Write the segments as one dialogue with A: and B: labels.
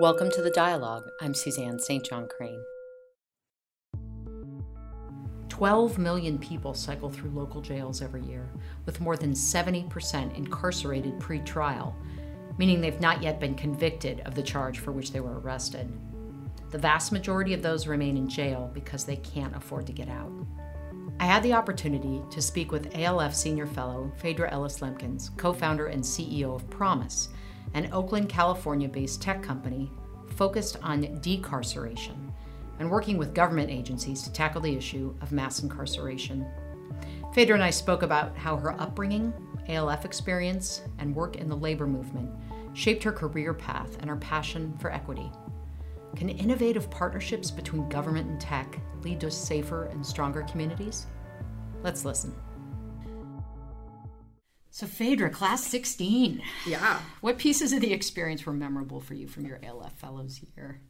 A: Welcome to the dialogue. I'm Suzanne St. John Crane. 12 million people cycle through local jails every year, with more than 70% incarcerated pre trial, meaning they've not yet been convicted of the charge for which they were arrested. The vast majority of those remain in jail because they can't afford to get out. I had the opportunity to speak with ALF Senior Fellow Phaedra Ellis Lamkins, co founder and CEO of Promise, an Oakland, California based tech company focused on decarceration and working with government agencies to tackle the issue of mass incarceration. Phaedra and I spoke about how her upbringing, ALF experience, and work in the labor movement shaped her career path and her passion for equity. Can innovative partnerships between government and tech lead to safer and stronger communities? Let's listen. So, Phaedra, class 16.
B: Yeah.
A: What pieces of the experience were memorable for you from your ALF Fellows year?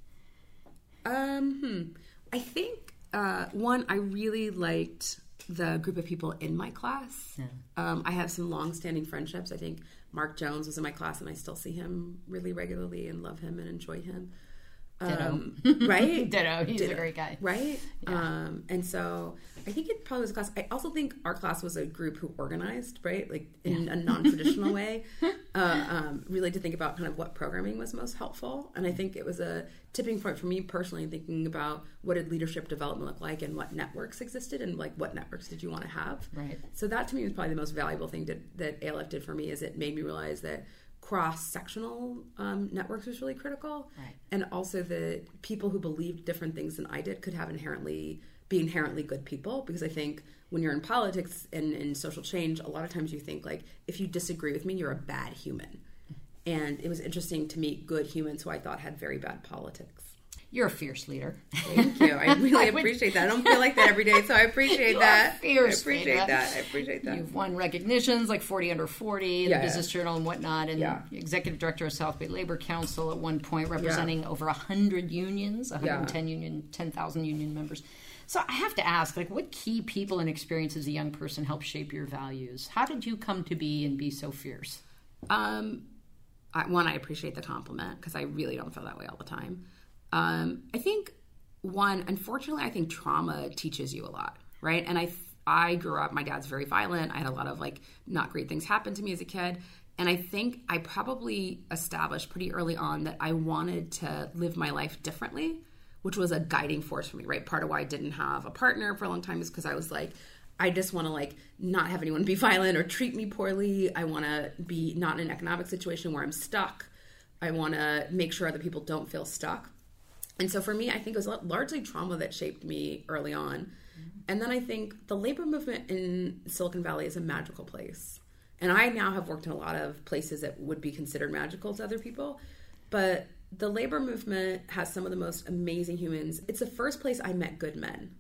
B: Um, hmm. I think uh, one, I really liked the group of people in my class. Yeah. Um, I have some long-standing friendships. I think Mark Jones was in my class, and I still see him really regularly and love him and enjoy him.
A: Um,
B: right?
A: Ditto. He's
B: Ditto.
A: a great guy.
B: Right? Yeah. Um, and so I think it probably was a class. I also think our class was a group who organized, right? Like in yeah. a non traditional way, uh, um, really to think about kind of what programming was most helpful. And I think it was a tipping point for me personally, thinking about what did leadership development look like and what networks existed and like what networks did you want to have.
A: Right.
B: So that to me was probably the most valuable thing that, that ALF did for me is it made me realize that cross sectional um, networks was really critical.
A: Right.
B: And also that people who believed different things than I did could have inherently be inherently good people because I think when you're in politics and in social change, a lot of times you think like if you disagree with me, you're a bad human. And it was interesting to meet good humans who I thought had very bad politics.
A: You're a fierce leader.
B: Thank you. I really I would, appreciate that. I don't feel like that every day, so I appreciate that.
A: fierce.
B: I appreciate leader. that. I appreciate that.
A: You've won recognitions like 40 under 40,
B: yeah,
A: the Business
B: yeah.
A: Journal, and whatnot, and
B: yeah.
A: executive director of South Bay Labor Council at one point, representing over 100 unions, 110 union, 10,000 union members. So I have to ask, like, what key people and experience as a young person help shape your values? How did you come to be and be so fierce?
B: Um, I, one, I appreciate the compliment because I really don't feel that way all the time. Um, I think one, unfortunately, I think trauma teaches you a lot, right? And I, I grew up. My dad's very violent. I had a lot of like not great things happen to me as a kid, and I think I probably established pretty early on that I wanted to live my life differently, which was a guiding force for me, right? Part of why I didn't have a partner for a long time is because I was like, I just want to like not have anyone be violent or treat me poorly. I want to be not in an economic situation where I'm stuck. I want to make sure other people don't feel stuck. And so for me, I think it was largely trauma that shaped me early on. Mm-hmm. And then I think the labor movement in Silicon Valley is a magical place. And I now have worked in a lot of places that would be considered magical to other people. But the labor movement has some of the most amazing humans. It's the first place I met good men.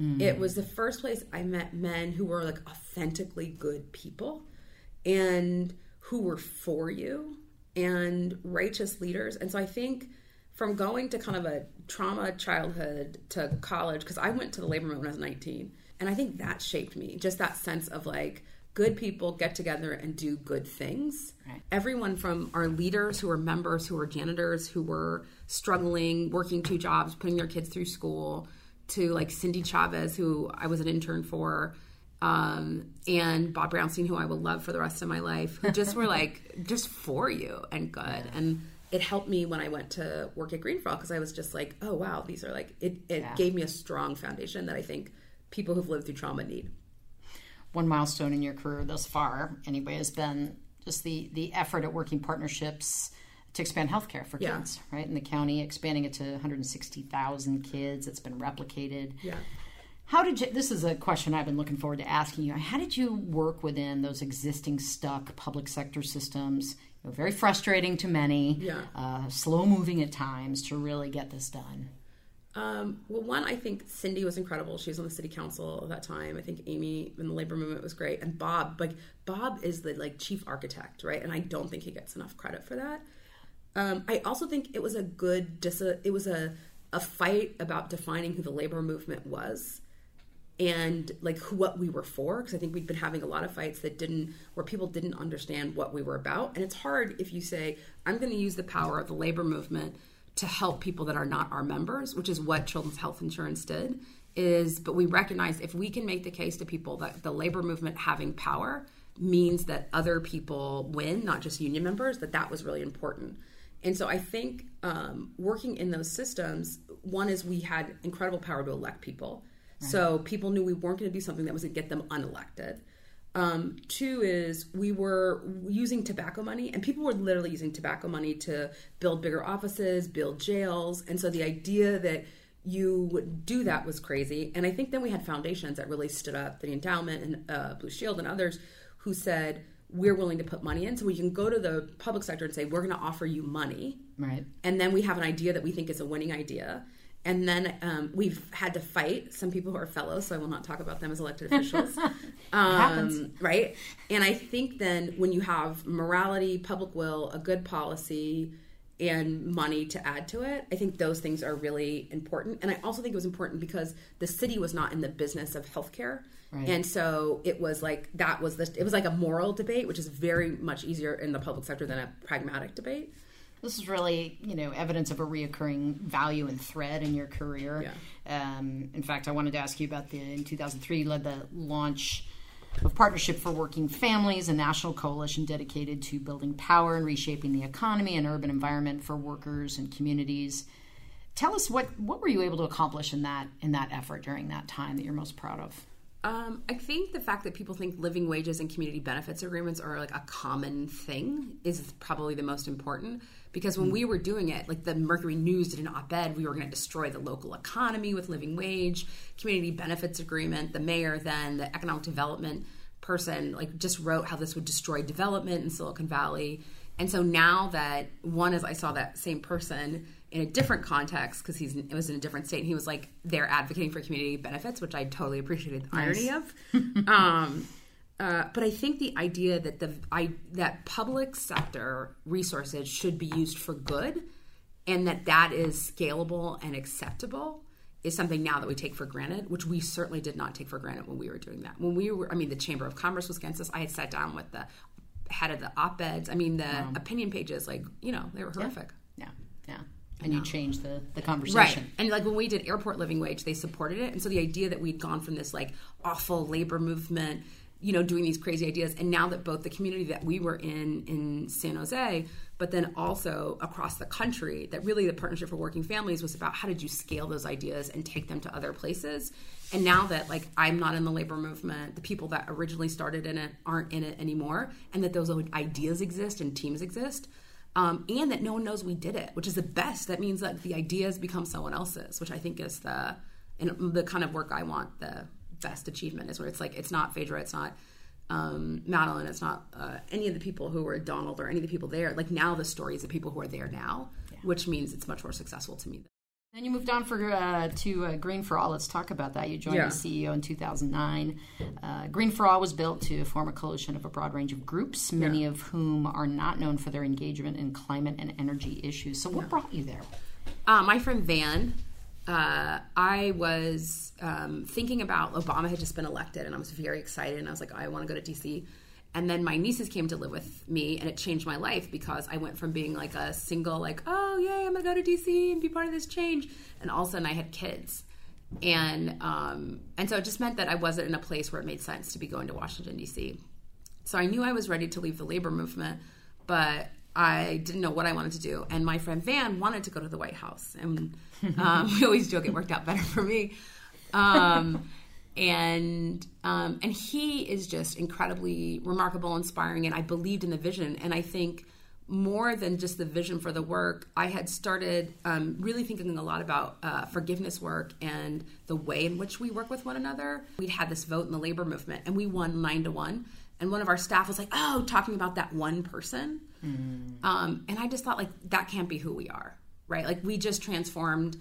B: Mm. It was the first place I met men who were like authentically good people and who were for you and righteous leaders. And so I think from going to kind of a trauma childhood to college, because I went to the labor movement when I was 19. And I think that shaped me. Just that sense of like, good people get together and do good things.
A: Right.
B: Everyone from our leaders who are members, who are janitors, who were struggling, working two jobs, putting their kids through school, to like Cindy Chavez, who I was an intern for, um, and Bob Brownstein, who I will love for the rest of my life, who just were like just for you and good. And it helped me when I went to work at Green for because I was just like, oh wow, these are like it. It yeah. gave me a strong foundation that I think people who've lived through trauma need.
A: One milestone in your career thus far, anyway, has been just the the effort at working partnerships to expand healthcare for
B: yeah.
A: kids, right? In the county, expanding it to 160,000 kids. It's been replicated.
B: Yeah.
A: How did you? This is a question I've been looking forward to asking you. How did you work within those existing stuck public sector systems? Very frustrating to many.
B: Yeah.
A: Uh, slow moving at times to really get this done.
B: Um, well, one, I think Cindy was incredible. She was on the city council at that time. I think Amy in the labor movement was great, and Bob, like Bob, is the like chief architect, right? And I don't think he gets enough credit for that. Um, I also think it was a good, dis- it was a a fight about defining who the labor movement was and like what we were for because i think we'd been having a lot of fights that didn't where people didn't understand what we were about and it's hard if you say i'm going to use the power of the labor movement to help people that are not our members, which is what Children's Health Insurance did. Is but we recognize if we can make the case to people that the labor movement having power means that other people win, not just union members, that that was really important. And so I think um, working in those systems, one is we had incredible power to elect people. Right. So people knew we weren't going to do something that was going to get them unelected. Um, two is we were using tobacco money, and people were literally using tobacco money to build bigger offices, build jails. And so the idea that you would do that was crazy. And I think then we had foundations that really stood up, the endowment and uh, Blue Shield and others, who said, we're willing to put money in. So we can go to the public sector and say, we're going to offer you money.
A: Right.
B: And then we have an idea that we think is a winning idea. And then um, we've had to fight some people who are fellows, so I will not talk about them as elected officials. um, right? And I think then when you have morality, public will, a good policy, and money to add to it. I think those things are really important. And I also think it was important because the city was not in the business of healthcare. Right. And so it was like that was the it was like a moral debate, which is very much easier in the public sector than a pragmatic debate.
A: This is really, you know, evidence of a reoccurring value and thread in your career. Yeah. Um, in fact, I wanted to ask you about the in 2003 you led the launch of Partnership for Working Families, a national coalition dedicated to building power and reshaping the economy and urban environment for workers and communities. Tell us what what were you able to accomplish in that in that effort during that time that you're most proud of?
B: Um, I think the fact that people think living wages and community benefits agreements are like a common thing is probably the most important because when mm. we were doing it, like the Mercury News did an op ed, we were going to destroy the local economy with living wage, community benefits agreement. The mayor, then the economic development person, like just wrote how this would destroy development in Silicon Valley. And so now that one is, I saw that same person in a different context because he's it was in a different state and he was like they're advocating for community benefits which i totally appreciated the nice. irony of um, uh, but i think the idea that the I, that public sector resources should be used for good and that that is scalable and acceptable is something now that we take for granted which we certainly did not take for granted when we were doing that when we were i mean the chamber of commerce was against us i had sat down with the head of the op-eds i mean the wow. opinion pages like you know they were horrific
A: yeah yeah, yeah and you change the, the conversation.
B: Right. And like when we did airport living wage, they supported it. And so the idea that we'd gone from this like awful labor movement, you know, doing these crazy ideas, and now that both the community that we were in in San Jose, but then also across the country, that really the Partnership for Working Families was about how did you scale those ideas and take them to other places. And now that like I'm not in the labor movement, the people that originally started in it aren't in it anymore, and that those ideas exist and teams exist um, and that no one knows we did it, which is the best. That means that the ideas become someone else's, which I think is the and the kind of work I want. The best achievement is where it's like it's not Phaedra, it's not um, Madeline, it's not uh, any of the people who were Donald or any of the people there. Like now, the stories of people who are there now, yeah. which means it's much more successful to me.
A: Then you moved on for uh, to uh, Green for All. Let's talk about that. You joined yeah. as CEO in 2009. Uh, Green for All was built to form a coalition of a broad range of groups, many yeah. of whom are not known for their engagement in climate and energy issues. So, what yeah. brought you there?
B: Uh, my friend Van. Uh, I was um, thinking about Obama had just been elected, and I was very excited. And I was like, I want to go to DC. And then my nieces came to live with me, and it changed my life because I went from being like a single, like, oh, yay, I'm gonna go to DC and be part of this change. And all of a sudden I had kids. And um, and so it just meant that I wasn't in a place where it made sense to be going to Washington, D.C. So I knew I was ready to leave the labor movement, but I didn't know what I wanted to do. And my friend Van wanted to go to the White House. And um, we always joke it worked out better for me. Um, and um, and he is just incredibly remarkable, inspiring, and I believed in the vision. And I think more than just the vision for the work, I had started um, really thinking a lot about uh, forgiveness work and the way in which we work with one another. We'd had this vote in the labor movement, and we won nine to one. And one of our staff was like, "Oh, talking about that one person," mm. um, and I just thought like that can't be who we are, right? Like we just transformed.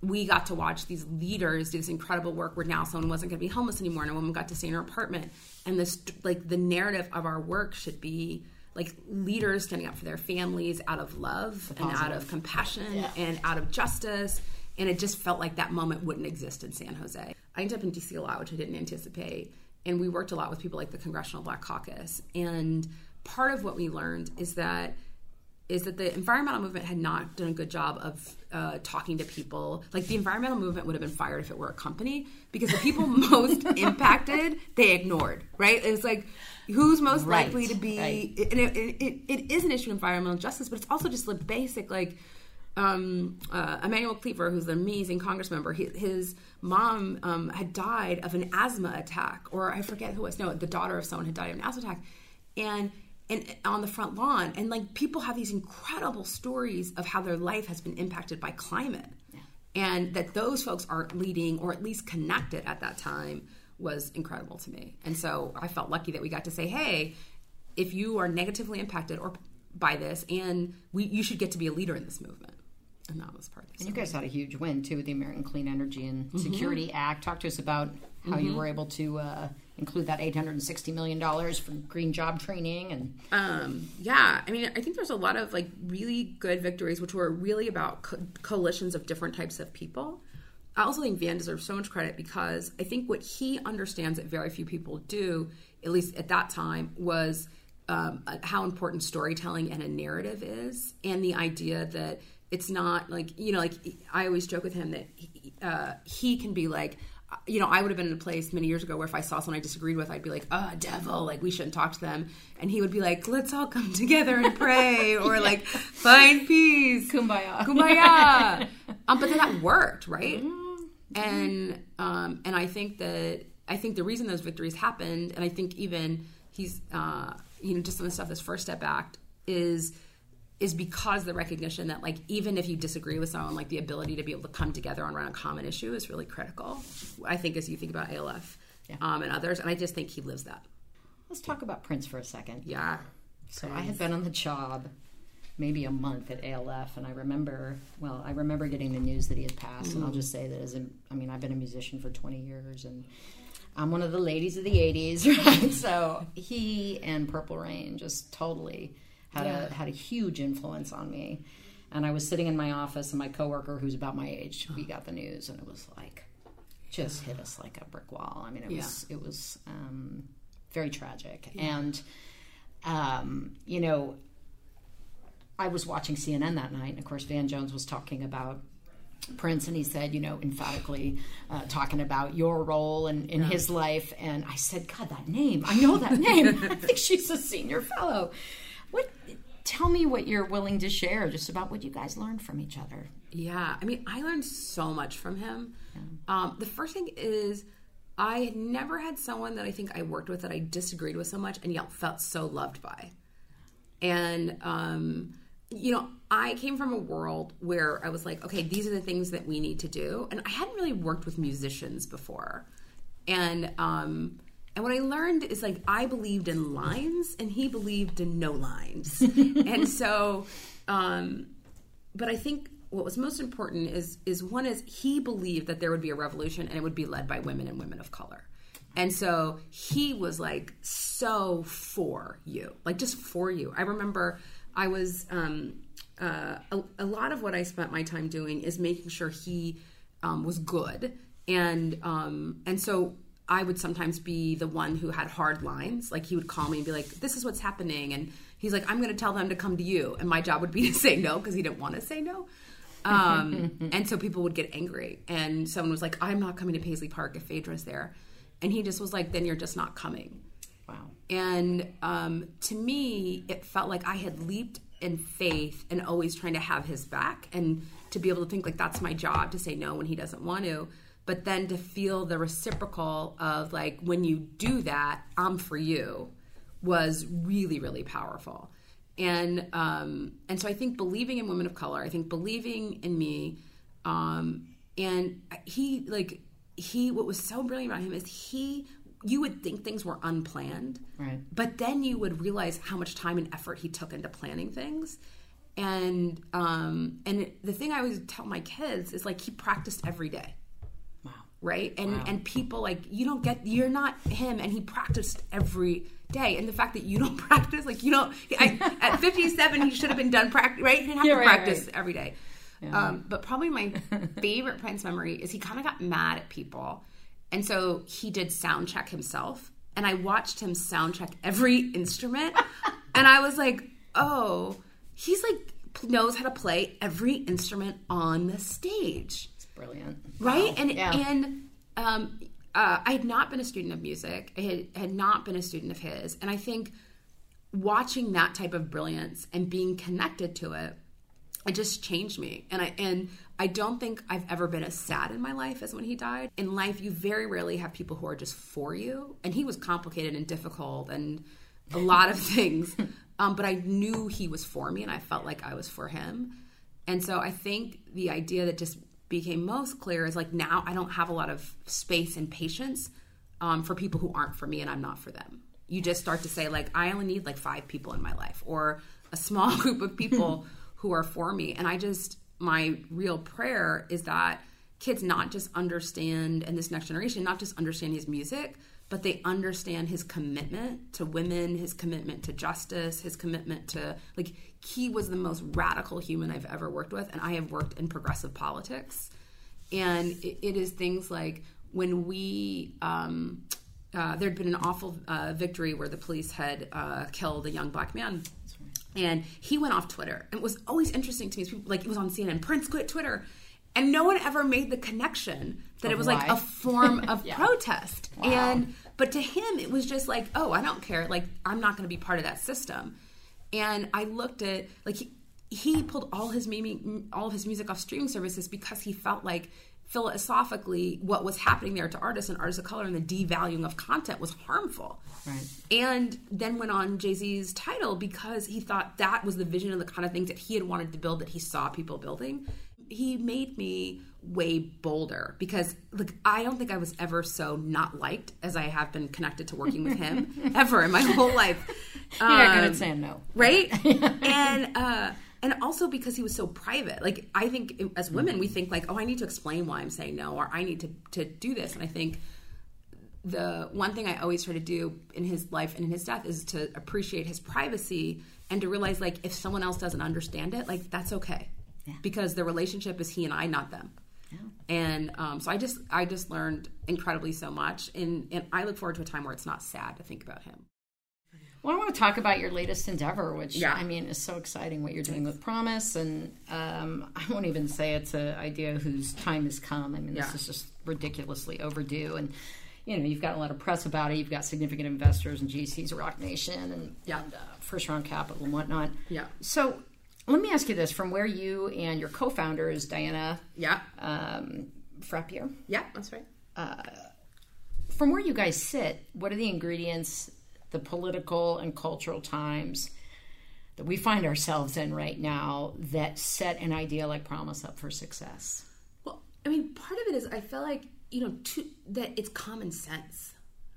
B: We got to watch these leaders do this incredible work where now someone wasn't going to be homeless anymore and a woman got to stay in her apartment. And this like the narrative of our work should be like leaders standing up for their families out of love and out of compassion yeah. and out of justice. And it just felt like that moment wouldn't exist in san jose. I ended up in dc a lot which i didn't anticipate. And we worked a lot with people like the congressional black caucus. And part of what we learned is that is that the environmental movement had not done a good job of uh, talking to people. Like the environmental movement would have been fired if it were a company because the people most impacted they ignored. Right? It's like who's most
A: Right,
B: likely to be,
A: right.
B: and it, it, it, is an issue of environmental justice, but it's also just like basic like um, uh, Emanuel Cleaver, who's an amazing Congress member, he, his mom um, had died of an asthma attack, or I forget who it was. No, the daughter of someone had died of an asthma attack, and and on the front lawn, and like people have these incredible stories of how their life has been impacted by climate, and that those folks are leading or at least connected at that time was incredible to me. And so I felt lucky that we got to say, hey, if you are negatively impacted or by this, and we, you should get to be a leader in this movement. And that was part of
A: And you guys had a huge win too with the American Clean Energy and
B: Mm-hmm.
A: Security Act. Talk to us about how you were able to uh, include that eight hundred and sixty million dollars for green job training and
B: Um, yeah, I mean, I think there's a lot of like really good victories, which were really about co- coalitions of different types of people. I also think Van deserves so much credit because I think what he understands that very few people do, at least at that time, was um, how important storytelling and a narrative is, and the idea that it's not like you know, like I always joke with him that he, uh, he can be like you know, I would have been in a place many years ago where if I saw someone I disagreed with, I'd be like, "Oh, devil! Like we shouldn't talk to them." And he would be like, "Let's all come together and pray, or like find peace,
A: Kumbaya.
B: kumbaya." um, but then that worked, right? And um, and I think that I think the reason those victories happened, and I think even he's uh, you know just some of the stuff this First Step Act is is because the recognition that like even if you disagree with someone, like the ability to be able to come together on around a common issue is really critical. I think as you think about ALF um, and others, and I just think he lives that.
A: let's talk about Prince for a second.
B: Yeah.
A: So I had been on the job maybe a month at ALF, and I remember, well, I remember getting the news that he had passed, and I'll just say that as a, I mean, I've been a musician for 20 years, and I'm one of the ladies of the 80s, right? So he and Purple Rain just totally had
B: Yeah.
A: a had a huge influence on me. And I was sitting in my office, and my coworker, who's about my age, we got the news, and it was like, just hit us like a brick wall. I mean, it was it was um, very tragic, and um, you know, I was watching CNN that night, and of course, Van Jones was talking about Prince, and he said, you know, emphatically uh, talking about your role in, in his life. And I said, God, that name, I know that name. I think she's a senior fellow. What? Tell me what you're willing to share, just about what you guys learned from each other.
B: Yeah, I mean, I learned so much from him. Um, the first thing is, I had never had someone that I think I worked with that I disagreed with so much and yet felt so loved by. And, um, you know, I came from a world where I was like, okay, these are the things that we need to do. And I hadn't really worked with musicians before. And, um, and what I learned is like I believed in lines and he believed in no lines. and so, um, but I think what was most important is is one is he believed that there would be a revolution and it would be led by women and women of color. And so he was like so for you, like just for you. I remember I was um, uh, a, a lot of what I spent my time doing is making sure he um, was good, and um, and so I would sometimes be the one who had hard lines. Like he would call me and be like, "This is what's happening," and he's like, "I'm going to tell them to come to you," and my job would be to say no because he didn't want to say no. Um, and so people would get angry, and someone was like, "I'm not coming to Paisley Park if Phaedra's there," and he just was like, "Then you're just not coming."
A: Wow.
B: And um, to me, it felt like I had leaped in faith and always trying to have his back and to be able to think like that's my job to say no when he doesn't want to. But then to feel the reciprocal of like when you do that, I'm for you was really, really powerful. And um, and so I think believing in women of color, I think believing in me, um, and he like he what was so brilliant about him is he you would think things were unplanned
A: Right.
B: but then you would realize how much time and effort he took into planning things and um and the thing i always tell my kids is like he practiced every day. Right? And and people like you don't get you're not him and he practiced every day. And the fact that you don't practice like you don't I, at 57 he should have been done practice right? He didn't have
A: Yeah,
B: to
A: right,
B: practice every day. Um, but probably my favorite prince memory is he kind of got mad at people. And so he did sound check himself. And i watched him sound check every instrument. And i was like oh he's like knows how to play every instrument on the stage.
A: It's brilliant.
B: Right?
A: Wow.
B: And
A: Yeah.
B: and um uh, I had not been a student of music. I had, had not been a student of his. And I think watching that type of brilliance and being connected to it, it just changed me. And I and I don't think I've ever been as sad in my life as when he died. In life, you very rarely have people who are just for you. And he was complicated and difficult and a lot of things. Um, but I knew he was for me, and I felt like I was for him. And so I think the idea that just became most clear is like now I don't have a lot of space and patience um, for people who aren't for me and I'm not for them. You just start to say like I only need like five people in my life or a small group of people who are for me. And I just my real prayer is that kids not just understand and this next generation not just understand his music but they understand his commitment to women, his commitment to justice, his commitment to like he was the most radical human I've ever worked with, and I have worked in progressive politics, and it, it is things like when we. Um, uh, there'd been an awful uh, victory where the police had uh, killed a young black man, and he went off Twitter. And it was always interesting to me. People, like it was on CNN. Prince quit Twitter, and no one ever made the connection that
A: Of
B: it was like a form of
A: Yeah.
B: protest. And but to him, it was just like, oh, I don't care. Like I'm not going to be part of that system. And I looked at like he, he pulled all his meme, all of his music off streaming services because he felt like philosophically what was happening there to artists and artists of color and the devaluing of content was harmful.
A: Right.
B: And then went on Jay Z's Tidal because he thought that was the vision and the kind of things that he had wanted to build that he saw people building. He made me way bolder because like I don't think I was ever so not liked as I have been connected to working with him ever in my whole life.
A: You're not good
B: Um,
A: at saying no.
B: right? And uh and also because he was so private. Like i think as women we think like oh i need to explain why i'm saying no or i need to to do this. And i think the one thing i always try to do in his life and in his death is to appreciate his privacy and to realize like if someone else doesn't understand it like that's okay because the relationship is he and i not them and um, so i just i just learned incredibly so much and and i look forward to a time where it's not sad to think about him
A: Well, I want to talk about your latest endeavor, which
B: Yeah.
A: I mean is so exciting. What you're doing with Promise, and um, I won't even say it's an idea whose time has come. I mean, this
B: Yeah.
A: is just ridiculously overdue, and you know you've got a lot of press about it. You've got significant investors and GCs, Roc Nation, and,
B: Yeah.
A: and uh, First Round Capital and whatnot.
B: Yeah.
A: So let me ask you this: from where you and your co-founder is Diana
B: yeah
A: um, Frappier,
B: yeah that's right
A: from where you guys sit, what are the ingredients, the political and cultural times that we find ourselves in right now that set an idea like Promise up for success?
B: Well, I mean, part of it is I feel like you know two, that it's common sense,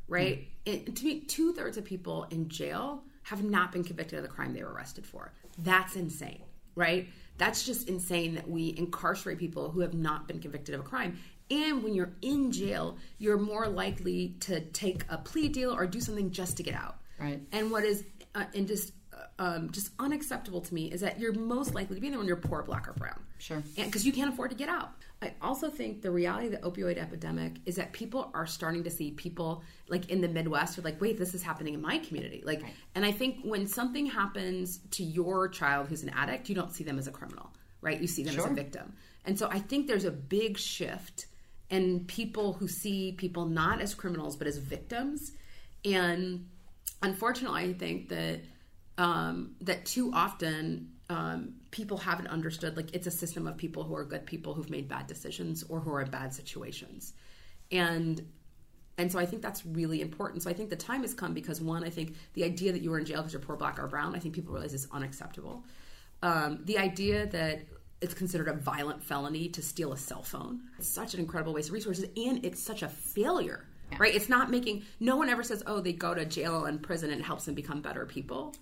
B: right? And to me, two thirds of people in jail have not been convicted of the crime they were arrested for. That's insane, right? That's just insane that we incarcerate people who have not been convicted of a crime. And when you're in jail, you're more likely to take a plea deal or do something just to get out.
A: Right.
B: And what is uh, and just um, just unacceptable to me is that you're most likely to be there when you're poor, black, or brown
A: Sure.
B: because you can't afford to get out. I also think the reality of the opioid epidemic is that people are starting to see people like in the Midwest are like, wait, this is happening in my community. Like, and I think when something happens to your child who's an addict, you don't see them as a criminal, right? You see them as a victim. And so I think there's a big shift in people who see people not as criminals but as victims. And unfortunately, I think that um, that too often um, people haven't understood like it's a system of people who are good people who've made bad decisions or who are in bad situations, and and so I think that's really important. So I think the time has come because one, I think the idea that you were in jail because you're poor, black, or brown, I think people realize is unacceptable. Um, the idea that it's considered a violent felony to steal a cell phone. It's such an incredible waste of resources, and it's such a failure, right? It's not making. No one ever says, "Oh, they go to jail and prison and it helps them become better people."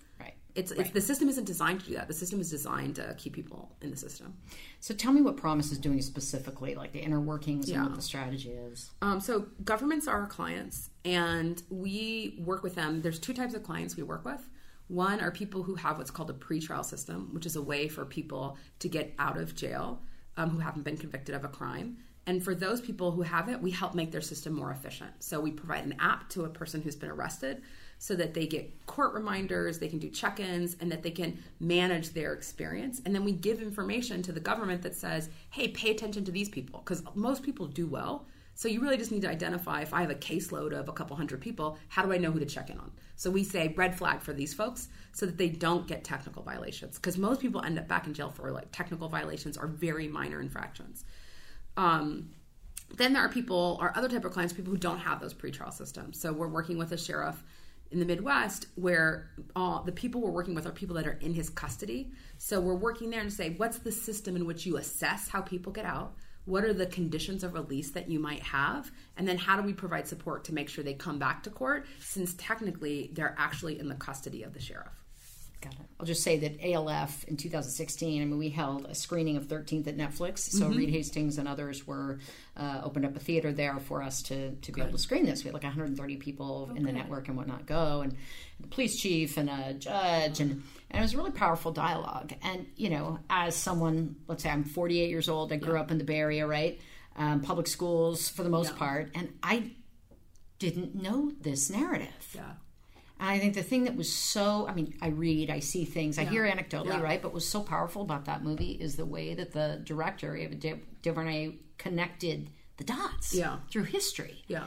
A: Right.
B: It's, it's the system isn't designed to do that. The system is designed to keep people in the system.
A: So tell me what Promise is doing specifically, like the inner workings and what the strategy is.
B: Um, so governments are our clients, and we work with them. There's two types of clients we work with. One are people who have what's called a pretrial system, which is a way for people to get out of jail um, who haven't been convicted of a crime. And for those people who have it, we help make their system more efficient. So we provide an app to a person who's been arrested so that they get court reminders, they can do check ins, and that they can manage their experience. And then we give information to the government that says, hey, pay attention to these people, because most people do well. So you really just need to identify if I have a caseload of a couple hundred people, how do I know who to check in on? So we say red flag for these folks so that they don't get technical violations because most people end up back in jail for like technical violations or very minor infractions. Um, then there are people, or other type of clients, people who don't have those pretrial systems. So we're working with a sheriff in the Midwest where uh, the people we're working with are people that are in his custody. So we're working there and say, what's the system in which you assess how people get out? What are the conditions of release that you might have? And then how do we provide support to make sure they come back to court since technically they're actually in the custody of the sheriff?
A: Got it. I'll just say that ALF in 2016, I mean, we held a screening of 13th at Netflix. So
B: Mm-hmm.
A: Reed Hastings and others were uh, opened up a theater there for us to, to be able to screen this. We had like 130 people in the network and whatnot go, and the police chief and a judge, and, and it was a really powerful dialogue. And, you know, as someone, let's say I'm 48 years old, I grew up in the Bay Area, right? Um, public schools for the most part, and I didn't know this narrative.
B: Yeah.
A: And I think the thing that was so, I mean, I read, I see things, I hear anecdotally,
B: Yeah.
A: right? But was so powerful about that movie is the way that the director, Ava Du- DuVernay, connected the dots
B: Yeah.
A: through history.
B: Yeah.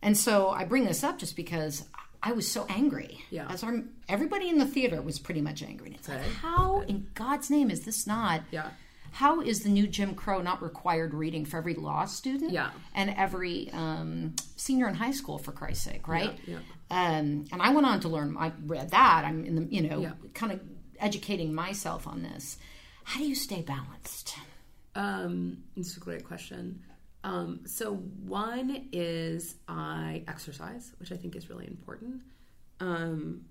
A: And so I bring this up just because I was so angry.
B: Yeah.
A: As our, everybody in the theater was pretty much angry. And it's like, how in God's name is this not?
B: Yeah.
A: How is the new Jim Crow not required reading for every law student?
B: Yeah.
A: And every um, senior in high school, for Christ's sake, right?
B: Yeah.
A: Um, and I went on to learn. I read that. I'm in the, you know,
B: Yeah.
A: kind of educating myself on this. How do you stay balanced?
B: Um, it's a great question. Um, so one is I exercise, which I think is really important. Um,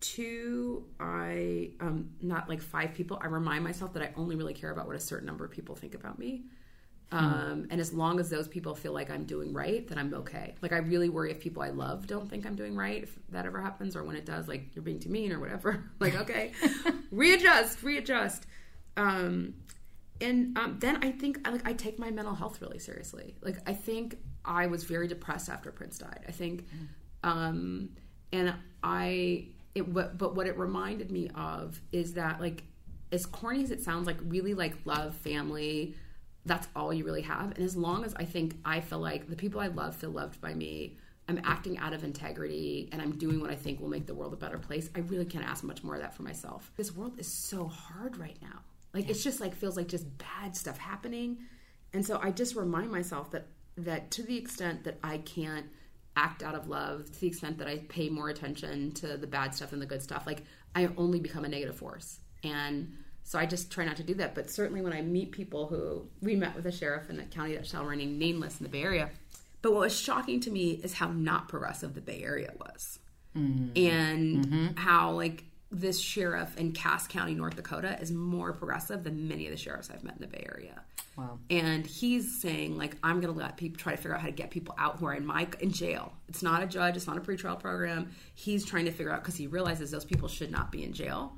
B: two, I um, not like five people. I remind myself that I only really care about what a certain number of people think about me. Um, and as long as those people feel like I'm doing right, then I'm okay. Like I really worry if people I love don't think I'm doing right, if that ever happens, or when it does, like you're being too mean or whatever. like okay, readjust, readjust. Um, and um, then I think I like I take my mental health really seriously. Like I think I was very depressed after Prince died. I think, um, and I it but but what it reminded me of is that like as corny as it sounds, like really like love, family, that's all you really have. And as long as I think I feel like the people I love feel loved by me, I'm acting out of integrity and I'm doing what I think will make the world a better place, I really can't ask much more of that for myself. This world is so hard right now. Like it's just like feels like just bad stuff happening. And so I just remind myself that that to the extent that I can't act out of love, to the extent that I pay more attention to the bad stuff than the good stuff, like I only become a negative force. And so I just try not to do that. But certainly when I meet people who we met with a sheriff in the county that shall remain nameless in the Bay Area. But what was shocking to me is how not progressive the Bay Area was. Mm-hmm. And mm-hmm. how like this sheriff in Cass County, North Dakota is more progressive than many of the sheriffs I've met in the Bay Area.
A: Wow.
B: And he's saying like I'm going to let people try to figure out how to get people out who are in my in jail. It's not a judge, it's not a pretrial program. He's trying to figure out cuz he realizes those people should not be in jail.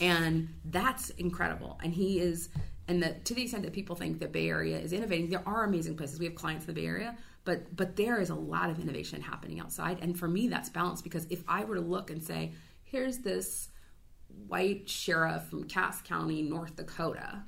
B: And that's incredible. And he is and the, to the extent that people think the Bay Area is innovating, there are amazing places. We have clients in the Bay Area, but but there is a lot of innovation happening outside. And for me, that's balanced because if I were to look and say, here's this white sheriff from Cass County, North Dakota,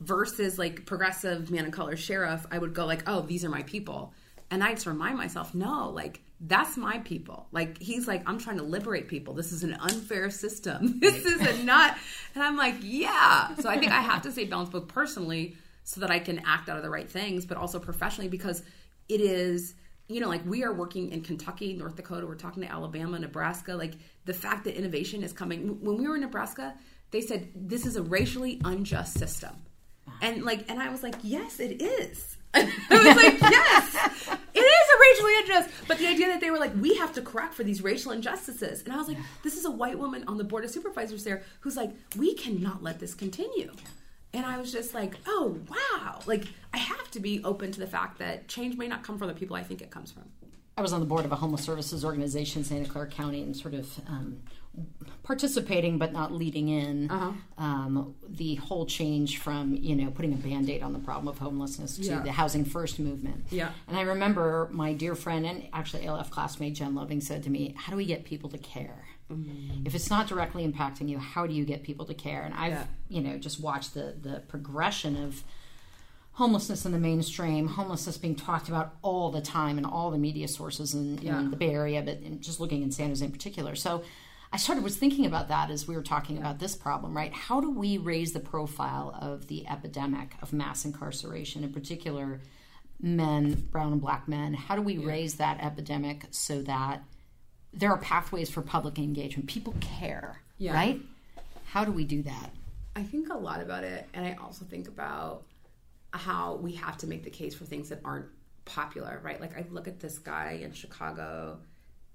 B: versus like progressive man of color sheriff, I would go like, oh, these are my people. And I just remind myself, no, like that's my people. Like he's like, I'm trying to liberate people. This is an unfair system. This is a not. And I'm like, yeah. So I think I have to stay balanced both personally so that I can act out of the right things, but also professionally because it is you know, like we are working in Kentucky, North Dakota, we're talking to Alabama, Nebraska. Like the fact that innovation is coming. When we were in Nebraska, they said this is a racially unjust system. And like, and I was like, yes, it is. I was like, yes, it is a racially unjust. But the idea that they were like, we have to correct for these racial injustices. And I was like, this is a white woman on the board of supervisors there who's like, we cannot let this continue. And I was just like, oh, wow. Like, I have to be open to the fact that change may not come from the people I think it comes from.
A: I was on the board of a homeless services organization in Santa Clara County and sort of um, participating but not leading in
B: Uh-huh.
A: um, the whole change from you know putting a band-aid on the problem of homelessness to
B: Yeah.
A: the housing first movement
B: Yeah.
A: and i remember my dear friend and actually alf classmate jen loving said to me how do we get people to care
B: Mm-hmm.
A: if it's not directly impacting you how do you get people to care and i've
B: Yeah.
A: you know just watched the the progression of homelessness in the mainstream, homelessness being talked about all the time in all the media sources in,
B: Yeah.
A: in the Bay Area, but just looking in San Jose in particular. So I started was thinking about that as we were talking about this problem, right? How do we raise the profile of the epidemic of mass incarceration, in particular men, brown and black men? How do we raise that epidemic so that there are pathways for public engagement? People care,
B: Yeah.
A: right? How do we do that?
B: I think a lot about it, and I also think about how we have to make the case for things that aren't popular, right? Like I look at this guy in Chicago,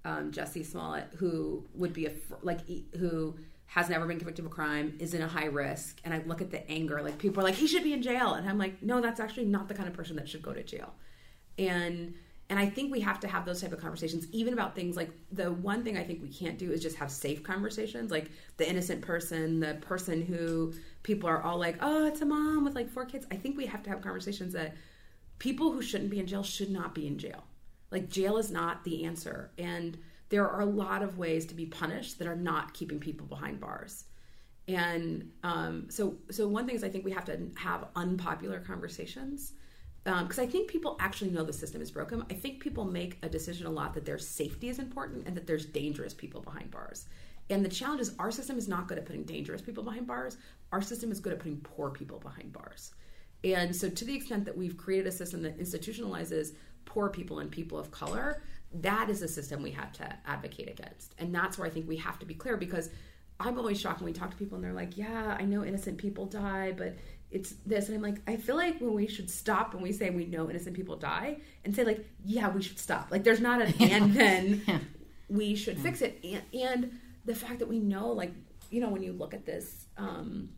B: um, Jussie Smollett, who would be a like who has never been convicted of a crime, is in a high risk, and I look at the anger. Like people are like, he should be in jail, and I'm like, no, that's actually not the kind of person that should go to jail. And and I think we have to have those type of conversations, even about things like the one thing I think we can't do is just have safe conversations, like the innocent person, the person who people are all like, oh, it's a mom with like four kids. I think we have to have conversations that people who shouldn't be in jail should not be in jail. Like jail is not the answer, and there are a lot of ways to be punished that are not keeping people behind bars. And um, so, so one thing is I think we have to have unpopular conversations because I think people actually know the system is broken. I think people make a decision a lot that their safety is important and that there's dangerous people behind bars. And the challenge is our system is not good at putting dangerous people behind bars. Our system is good at putting poor people behind bars. And so, to the extent that we've created a system that institutionalizes poor people and people of color, that is a system we have to advocate against. And that's where I think we have to be clear because I'm always shocked when we talk to people and they're like, yeah, I know innocent people die, but it's this. And I'm like, I feel like when we should stop when we say we know innocent people die and say, like, yeah, we should stop. Like, there's not an and then we should fix it. And, and the fact that we know, like, you know, when you look at this um,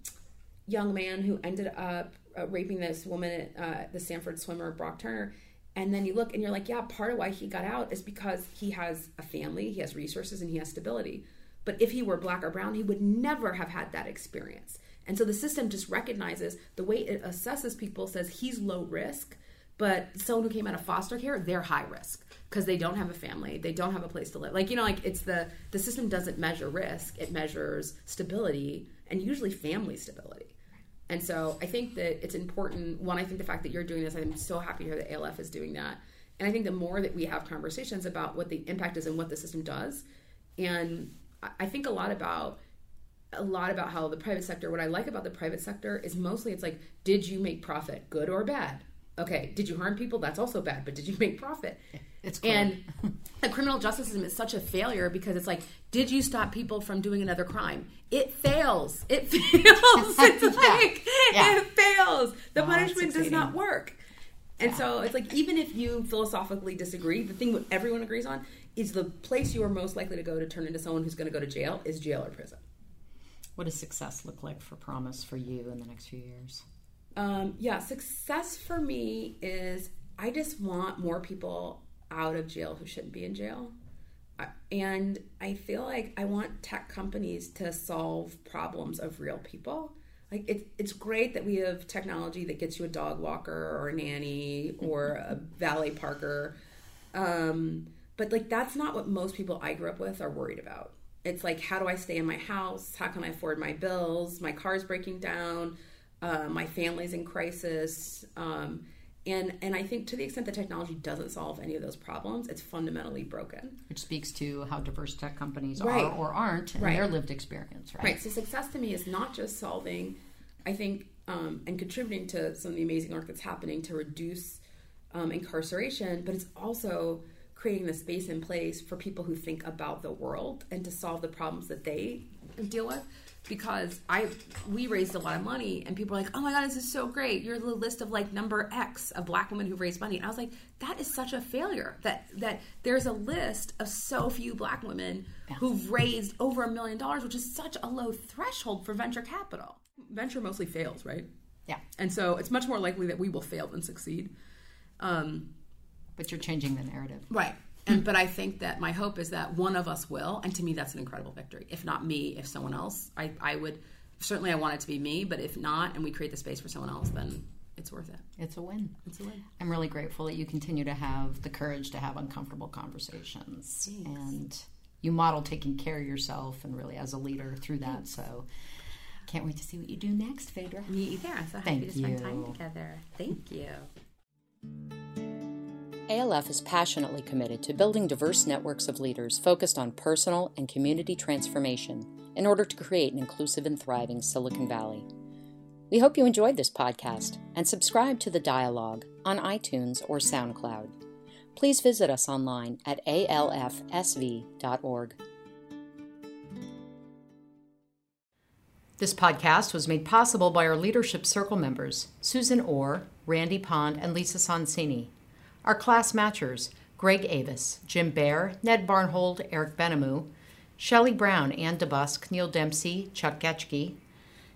B: young man who ended up uh, raping this woman, uh, the Stanford swimmer, Brock Turner. And then you look and you're like, yeah, part of why he got out is because he has a family, he has resources, and he has stability. But if he were black or brown, he would never have had that experience. And so the system just recognizes the way it assesses people says he's low risk, but someone who came out of foster care, they're high risk because they don't have a family, they don't have a place to live. Like, you know, like it's the the system doesn't measure risk, it measures stability and usually family stability. And so I think that it's important. One, I think the fact that you're doing this, I'm so happy to hear that ALF is doing that. And I think the more that we have conversations about what the impact is and what the system does, and I- think a lot about a lot about how the private sector. What I like about the private sector is mostly it's like, did you make profit, good or bad? Okay, did you harm people? That's also bad. But did you make profit?
A: It's cool.
B: And the criminal justice system is such a failure because it's like, did you stop people from doing another crime? It fails. It fails. It's like
A: Yeah.
B: it fails. The
A: oh, Wow,
B: punishment does not work. And so it's like even if you philosophically disagree, the thing that everyone agrees on is the place you are most likely to go to turn into someone who's going to go to jail is jail or prison.
A: what does success look like for Promise for you in the next few years?
B: Um, yeah, success for me is I just want more people out of jail who shouldn't be in jail. And I feel like I want tech companies to solve problems of real people. Like it's it's great that we have technology that gets you a dog walker or a nanny or a valet parker, um, but like that's not what most people I grew up with are worried about. It's like how do I stay in my house? How can I afford my bills? My car's breaking down. Uh, my family's in crisis. Um, and and I think to the extent that technology doesn't solve any of those problems, it's fundamentally broken.
A: Which speaks to how diverse tech companies
B: Right.
A: are or aren't and
B: Right.
A: their lived experience, right?
B: Right. So success to me is not just solving, I think, um, and contributing to some of the amazing work that's happening to reduce um, incarceration, but it's also creating the space and place for people who think about the world and to solve the problems that they deal with. Because I, we raised a lot of money, and people are like, "Oh my god, this is so great! You're the list of like number X of Black women who raised money." And I was like, "That is such a failure. That that there's a list of so few Black women who've raised over a million dollars, which is such a low threshold for venture capital. Venture mostly fails, right?
A: Yeah.
B: And so it's much more likely that we will fail than succeed. Um,
A: But you're changing the narrative.
B: right. And mm. but I think that my hope is that one of us will, and to me that's an incredible victory. If not me, if someone else, I, I would certainly I want it to be me, but if not, and we create the space for someone else, then it's worth it.
A: It's a win.
B: It's a win.
A: I'm really grateful that you continue to have the courage to have uncomfortable conversations
B: Thanks.
A: and you model taking care of yourself and really as a leader through that. So can't wait to see what you do next, Phaedra.
B: Me either. I'm so happy
A: Thank
B: to spend time together. Thank you.
A: ALF is passionately committed to building diverse networks of leaders focused on personal and community transformation in order to create an inclusive and thriving Silicon Valley. We hope you enjoyed this podcast and subscribe to the dialogue on iTunes or SoundCloud. Please visit us online at alfsv.org. This podcast was made possible by our Leadership Circle members, Susan Orr, Randy Pond, and Lisa Sonsini. Our class matchers, Greg Avis, Jim Bear, Ned Barnholt, Eric Benamou, Shelley Brown, Ann DeBusk, Neil Dempsey, Chuck Geschke,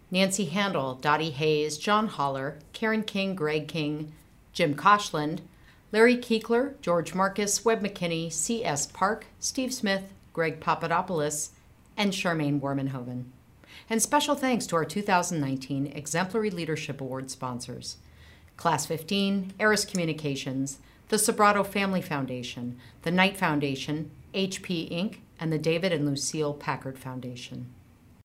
A: Nancy Handel, Dottie Hayes, John Holler, Karen King, Greg King, Jim Koshland, Larry Kiekler, George Marcus, Webb McKinney, C.S. Park, Steve Smith, Greg Papadopoulos, and Charmaine Warmenhoven. And special thanks to our 2019 Exemplary Leadership Award sponsors Class 15, Aeris Communications, the Sobrato Family Foundation, the Knight Foundation, HP Inc., and the David and Lucile Packard Foundation.